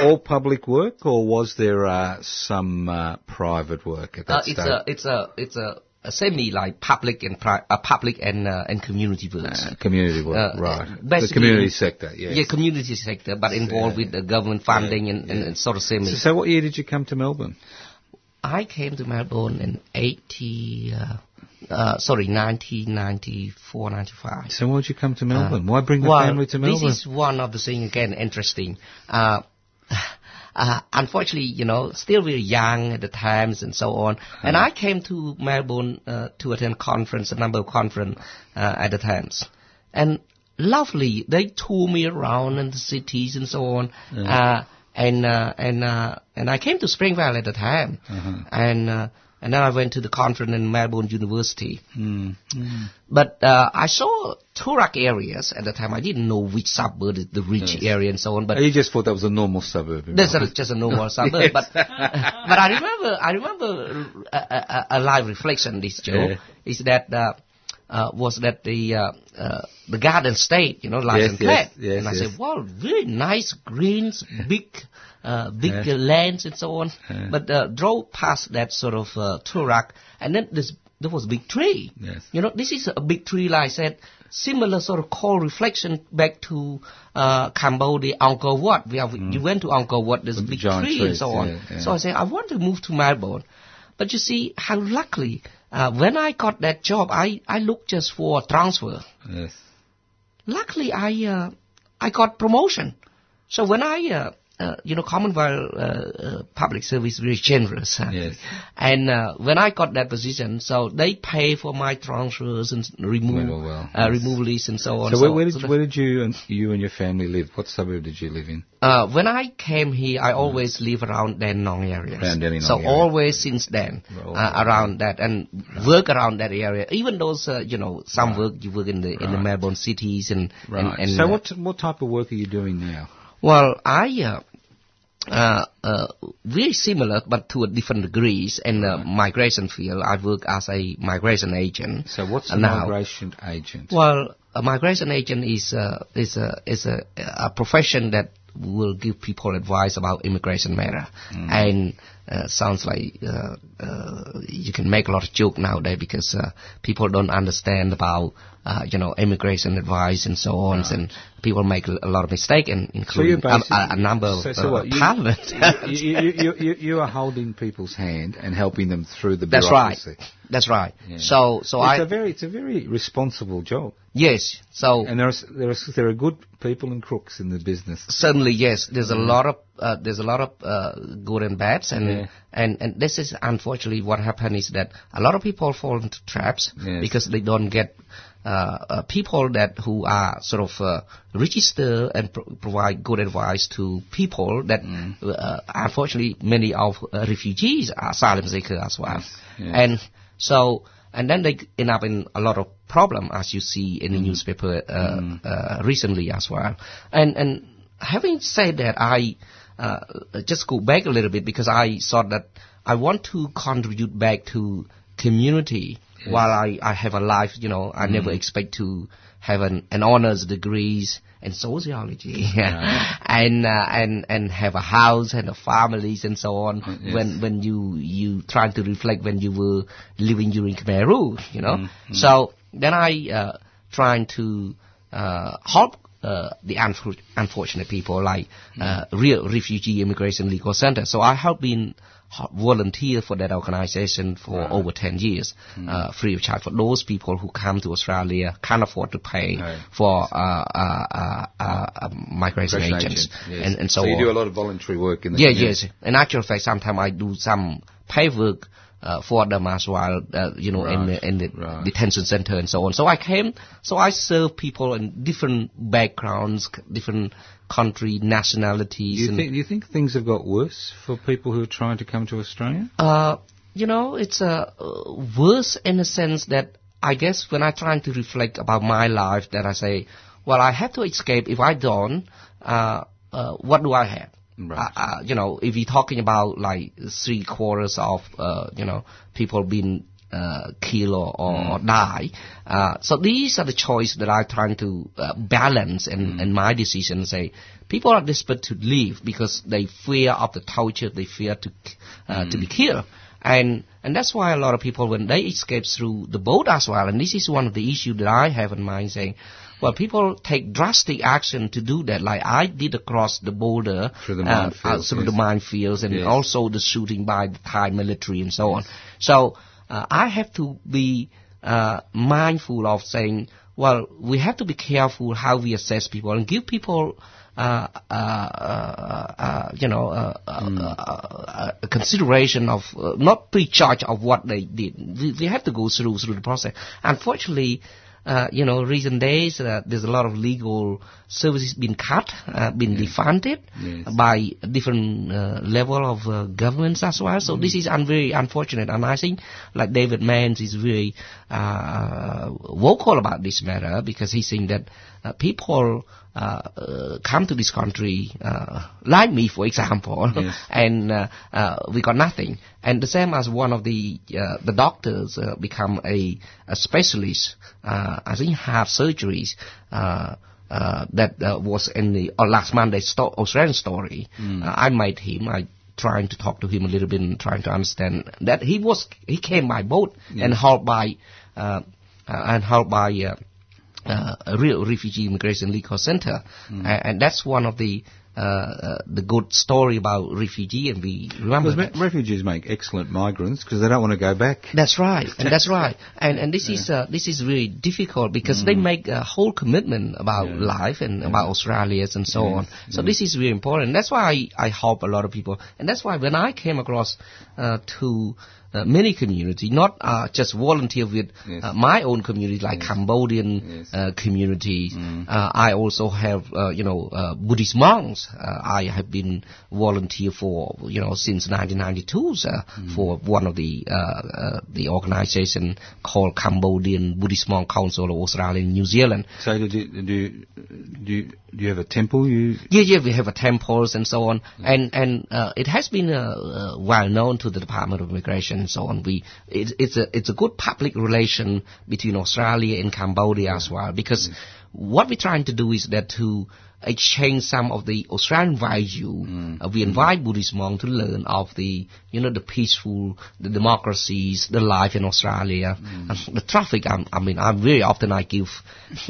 all public work, or was there uh, some uh, private work at that Uh, stage? it's a it's a it's a, a semi like public and pri- uh, public and uh, and community works. Uh, community work, Uh, right? The community sector, yes. Yeah, community sector, but involved with the government funding and, and, and sort of semi. So, so what year did you come to Melbourne? I came to Melbourne in 80, uh, uh, sorry, 1994, 95. So why did you come to Melbourne? why bring the well, family to Melbourne? This is one of the things, again, interesting. Uh, uh, unfortunately, you know, still very young at the times and so on. And I came to Melbourne uh, to attend conference, a number of conference uh, at the times. And lovely, they tour me around in the cities and so on. Uh, and uh, and uh, and I came to Springvale at the time, and uh, and then I went to the conference in Melbourne University. Hmm. But uh, I saw Toorak areas at the time. I didn't know which suburb is the rich area and so on. But you just thought that was a normal suburb. that's a, just a normal suburb. But but I remember I remember a, a, a live reflection. This Joe Yeah. is that. Uh, uh, was that the uh, uh, the Garden State, you know, like Yes, and yes, yes, and I yes. said, wow, really nice greens, big, uh, big Yeah. uh, lands and so on. Yeah. But uh, drove past that sort of uh, Toorak, and then this there was a big tree. Yes. You know, this is a big tree, like I said, similar sort of call reflection back to uh, Cambodia, Angkor Wat. We have, You went to Angkor Wat, there's a With big tree and so on. yeah, yeah. So I said, I want to move to Melbourne. But you see, how luckily, uh, when I got that job, I, I looked just for transfer. Yes. Luckily, I, uh, I got promotion. So when I, uh, you know, Commonwealth uh, uh, Public Service is very generous. huh? Yes. And uh, when I got that position, so they pay for my transfers and remove, Well, well, uh, yes. remove lease and so on. So where, where did so you, where did you and you and your family live? What suburb did you live in? uh, when I came here, I always live around Dandenong area. Around So area. always since then, uh, around that and work around that area. Even those, uh, you know, some work you work in the in the Melbourne cities and and, and so what what type of work are you doing now? Well, I uh, uh, uh, very similar, but to a different degrees. In the migration field, I work as a migration agent. So what's a now. migration agent? Well, a migration agent is uh, is a is a, a profession that will give people advice about immigration matter, and uh, sounds like uh, uh, you can make a lot of joke nowadays because uh, people don't understand about uh, you know immigration advice and so on, and people make a lot of mistake, and So including a, a, a number of so, so uh, you, you, you, you, are holding people's hand and helping them through the That's right. That's right. Yeah. So so it's I a very it's a very responsible job, yes. So and there are there are there are good people and crooks in the business. Certainly, yes. There's a lot of uh, there's a lot of uh, good and bads, and Yeah. and and this is unfortunately what happened is that a lot of people fall into traps Yes. because they don't get uh, uh, people that who are sort of uh, register and pro- provide good advice to people that Mm. uh, unfortunately many of uh, refugees are asylum seekers as well, Yes. and so and then they end up in a lot of problem as you see in the Mm. newspaper uh, uh, recently as well. And and having said that, I uh, just go back a little bit because I thought that I want to contribute back to community while I, I have a life. You know, I never expect to have an, an honors degrees in sociology and uh, and and have a house and a families and so on yes. when when you you trying to reflect when you were living during Khmer Rouge, you know. So then I uh, trying to uh, help uh, the unfor- unfortunate people like uh, real refugee immigration legal center. So I have been volunteer for that organization for over 10 years, uh, free of charge for those people who come to Australia, can't afford to pay Right. for uh, uh, uh, uh, uh, migration Migration agents agent, yes. and, and so, you on. do a lot of voluntary work in the Yeah, community. yes. In actual fact, sometimes I do some paid work uh, for them as well, uh, you know, in the, in the right. detention center and so on. So I came, so I serve people in different backgrounds, different country, Do nationalities. you and, think do you think things have got worse for people who are trying to come to Australia? uh, you know, it's uh, uh, worse in the sense that I guess when I try to reflect about my life, that I say, well, I have to escape. If I don't, uh, uh, what do I have? Right. Uh, uh, you know, if you're talking about like three quarters of, uh, you know, people being uh, killed or, or, or die. Uh, so these are the choices that I'm trying to uh, balance in, in my decision. Say, people are desperate to leave because they fear of the torture, they fear to uh, to be killed. And and that's why a lot of people when they escape through the boat as well, and this is one of the issues that I have in mind saying, well, people take drastic action to do that, like I did across the border Through the uh, minefields, uh, through yes. the minefields, and Yes. also the shooting by the Thai military and so on. So uh, I have to be uh, mindful of saying, well, we have to be careful how we assess people and give people. Uh, uh, uh, uh, you know, uh, uh, Hmm. uh, uh, uh, consideration of uh, not prejudge of what they did. We, we have to go through through the process. Unfortunately, uh, you know, recent days uh, there's a lot of legal services being cut, uh, been defunded Yes. by different uh, level of uh, governments as well. So this is un- very unfortunate, and I think like David Mans is very uh, vocal about this matter because he's saying that uh, people come to this country, uh, like me, for example, Yes. and uh, uh, we got nothing. And the same as one of the uh, the doctors uh, become a, a specialist, uh, I think heart surgeries. Uh, uh, that uh, was in the uh, last Monday sto- Australian story. Uh, I met him. I trying to talk to him a little bit and trying to understand that he was he came by boat and helped by uh, uh, and helped by uh, uh, a real refugee immigration legal center, Mm. A- and that's one of the uh, uh, the good story about refugee, and we remember. Because ma- refugees make excellent migrants because they don't want to go back. That's right, and that's right, and and this is uh, this is really difficult because they make a whole commitment about life and about Australia and so on. So this is really important. That's why I, I help a lot of people, and that's why when I came across uh, to uh, many community, not uh, just volunteer with Yes. uh, my own community like Cambodian Yes. uh, community. Uh, I also have uh, you know uh, Buddhist monks. Uh, I have been volunteer for you know since 1992 sir, for one of the uh, uh, the organization called Cambodian Buddhist Monk Council of Australia and New Zealand. So do you, do you, do you, do you have a temple? You Yeah, yeah, we have a temples and so on, and and uh, it has been uh, uh, well known to the Department of Immigration and so on. We it, it's a it's a good public relation between Australia and Cambodia as well because what we're trying to do is that to exchange some of the Australian value. Uh, we invite Buddhist monks to learn of the you know the peaceful, the democracies, the life in Australia, and the traffic. I, I mean, I very often I give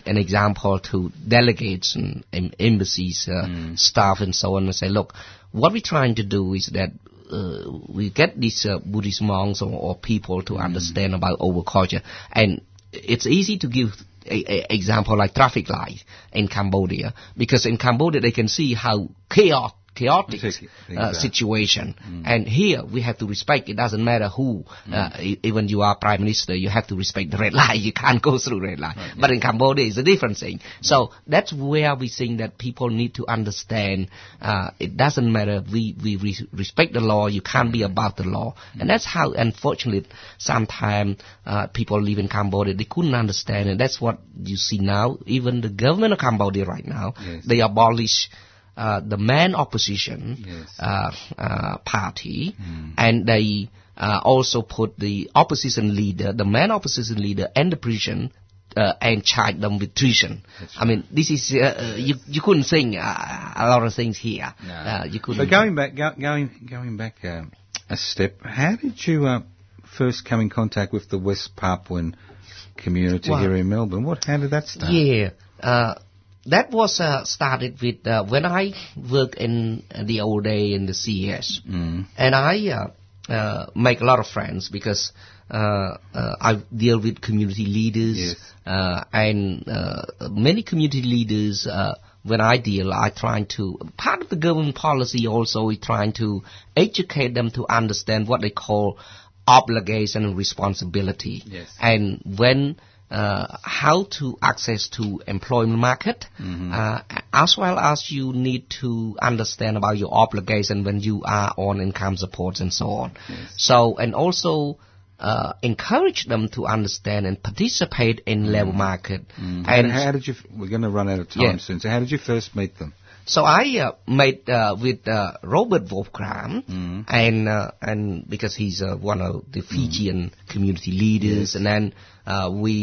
an example to delegates and, em- embassies, uh, staff, and so on, and say, look, what we're trying to do is that uh, we get these uh, Buddhist monks or, or people to understand about overculture, and it's easy to give a, a example like traffic light in Cambodia because in Cambodia they can see how chaos chaotic Exactly. uh, situation. And here we have to respect it doesn't matter who uh, e- even you are prime minister you have to respect the red line. you can't go through red light but in Cambodia it's a different thing. So that's where we think that people need to understand uh, it doesn't matter. We, we re- respect the law. You can't be above the law. And that's how unfortunately sometimes uh, people live in Cambodia they couldn't understand. And that's what you see now. Even the government of Cambodia right now Yes. they abolish uh, the main opposition Yes. uh, uh, party, and they uh, also put the opposition leader, the main opposition leader, and the prison. Uh, and charge them with treason. I mean, this is you. You couldn't think uh, a lot of things here. No. Uh, you couldn't. But going back, go, going going back a step, how did you uh, first come in contact with the West Papuan community Well- here in Melbourne? What? How did that start? Yeah, uh, that was uh, started with uh, when I worked in the old day in the CES, Mm. and I uh, uh, make a lot of friends because uh, uh, I deal with community leaders, Yes. uh, and uh, many community leaders. Uh, when I deal, I try to part of the government policy also is trying to educate them to understand what they call obligation and responsibility. Yes. And when uh, how to access to employment market, uh, as well as you need to understand about your obligation when you are on income support and so on. So and also. Uh, encourage them to understand and participate in labor market, And and how did you? f- We're going to run out of time Yeah. soon. So how did you first meet them? So I uh, met uh, with uh, Robert Wolfgram, Mm. and uh, and because he's uh, one of the Fijian community leaders, and then uh, we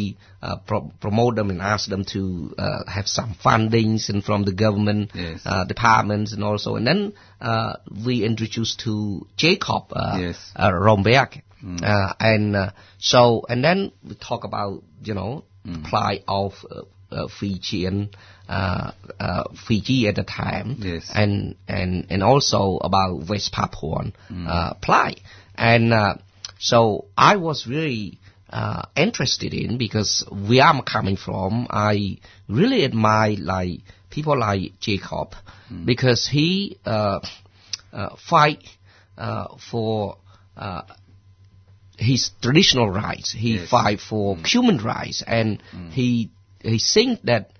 uh, pro- promote them and ask them to uh, have some fundings and from the government Yes. uh, departments and also, and then uh, we introduced to Jacob uh, Yes. uh, Rumbiak, uh, and uh, so and then we talk about you know plight of uh, Fijian uh, uh, Fiji at the time, Yes. and and and also about West Papuan uh, plight, and uh, so I was really uh, interested in because where I'm coming from, I really admire like people like Jacob because he uh, uh, fight uh, for uh, his traditional rights. He Yes. fight for human rights, and he he think that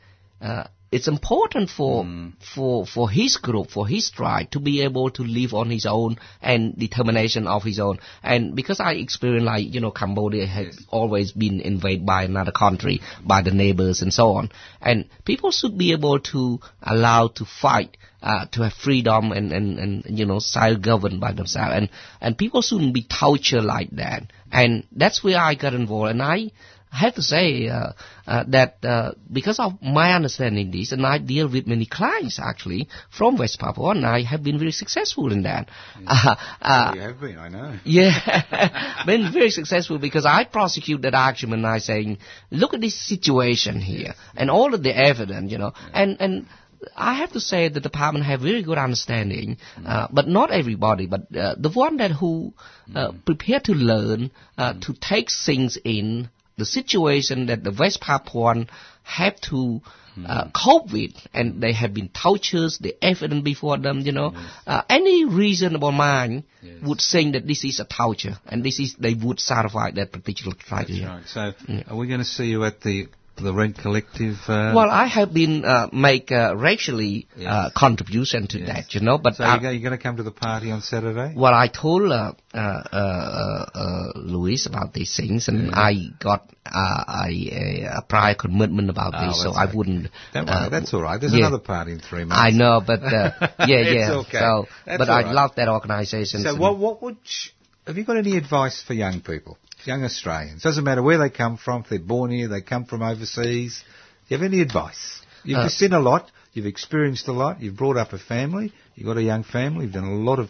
uh, it's important for for for his group, for his tribe, to be able to live on his own and determination of his own. And because I experienced like you know Cambodia has always been invaded by another country, by the neighbors and so on, and people should be able to allow to fight uh, to have freedom and, and, and you know self-govern by themselves. And and people shouldn't be tortured like that. And that's where I got involved. And I have to say uh, uh, that uh, because of my understanding this and I deal with many clients actually from West Papua and I have been very successful in that. Uh, uh, you have been, I know. yeah, been very successful because I prosecute that argument. I saying, look at this situation here and all of the evidence, you know, and and I have to say the department have very good understanding, uh, but not everybody, but uh, the one that who uh, prepare to learn, uh, to take things in, the situation that the West Papuan have to uh, cope with, and they have been tortured, the evidence before them, you know. Uh, any reasonable mind would think that this is a torture, and this is, they would satisfy that particular criteria. right. So, are we going to see you at the the Rent Collective? Uh, Well, I have been uh, make uh, racially uh, Yes. contribution to Yes. that, you know. But so you're, going to come to the party on Saturday? well, I told uh, uh, uh, uh, uh, Luis about these things, and I got uh, a, a, a prior commitment about Oh, this, so that's I wouldn't. Don't worry, uh, that's all right. There's yeah. another party in three months. I know, but uh, yeah, yeah. okay. So, That's but I right. love that organization. So, what what would sh- have you got any advice for young people, young Australians? Doesn't matter where they come from. If they're born here, they come from overseas. Do you have any advice? You've Uh, seen a lot. You've experienced a lot. You've brought up a family. You've got a young family. You've done a lot of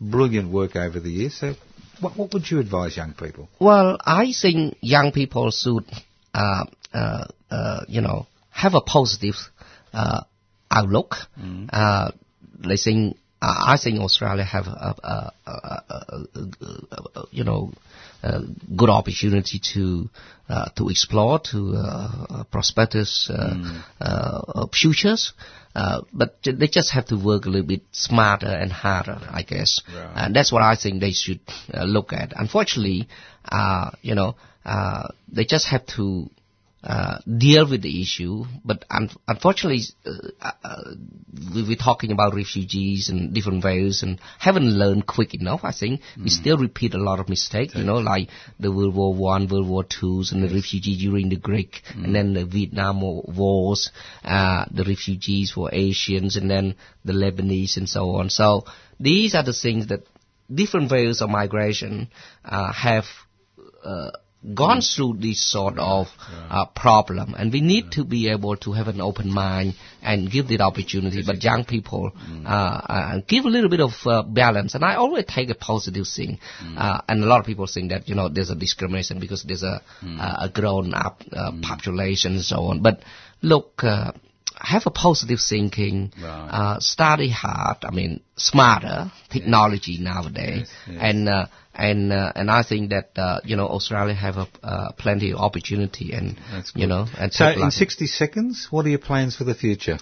brilliant work over the years. So, what what would you advise young people? Well, I think young people should, uh, uh, uh, you know, have a positive uh, outlook. Uh, they think, uh, I think Australia have a, a, a, a you know, good opportunity to uh, to explore, to uh, prosperous uh, uh, futures. Uh, but they just have to work a little bit smarter and harder, I guess. Right. And that's what I think they should uh, look at. Unfortunately, uh, you know, uh, they just have to uh, deal with the issue. But un- unfortunately, uh, uh, we- we're talking about refugees and different ways and haven't learned quick enough. I think we still repeat a lot of mistakes. You know, like the World War One, World War Twos, and the refugees during the Greek, and then the Vietnam wars, uh, the refugees for Asians, and then the Lebanese, and so on. So these are the things that different waves of migration uh, have uh, gone through this sort of uh, problem, and we need to be able to have an open mind and give the opportunity. But young people uh, uh, give a little bit of uh, balance, and I always take a positive thing. Uh, and a lot of people think that you know there's a discrimination because there's a, a a grown-up uh, population and so on. But look. Uh, have a positive thinking, Right. uh, study hard. I mean, smarter technology nowadays, Yes, yes. and uh, and uh, and I think that uh, you know Australia have a uh, plenty of opportunity, and you know, and So, in 60 seconds, what are your plans for the future?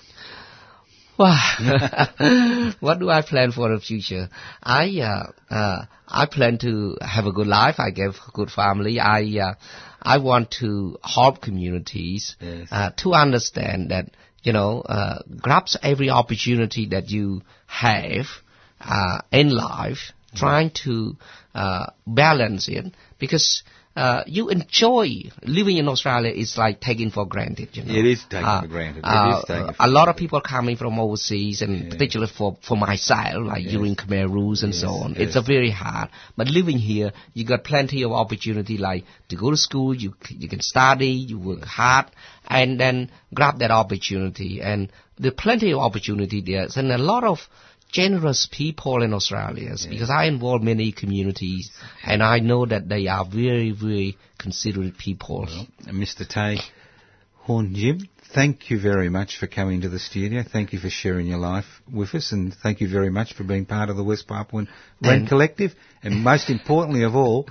What do I plan for the future? I uh, uh, I plan to have a good life. I have a good family. I uh, I want to help communities Yes. uh, to understand that you know uh, grasp every opportunity that you have uh, in life, trying to uh, balance it because. Uh, you enjoy living in Australia is like taking for granted, you know. It is taken Uh, for granted. It uh, taken for a lot of granted. people coming from overseas, and particularly for for myself, like Yes. during Khmer Rouge and so on. yes. It's a very hard. But living here, you got plenty of opportunity, like to go to school, you c- you can study, you work hard, and then grab that opportunity. And there's plenty of opportunity there, and a lot of generous people in Australia because I involve many communities and I know that they are very, very considerate people. And Mr. Tay Horn Jim, thank you very much for coming to the studio. Thank you for sharing your life with us, and thank you very much for being part of the West Papuan Rent Collective. And most importantly of all,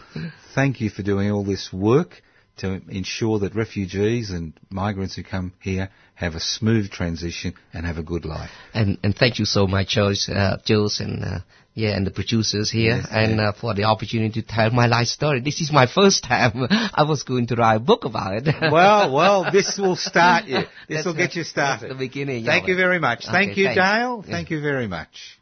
thank you for doing all this work to ensure that refugees and migrants who come here have a smooth transition and have a good life. and and thank you so much, Joyce, uh, Jules, and uh, yeah, and the producers here, Yes, and yeah. uh, for the opportunity to tell my life story. This is my first time. I was going to write a book about it. Well, well, this will start you. This That's will get you started. the beginning Thank of you very much. Thank you, thanks. Dale. Yeah. Thank you very much.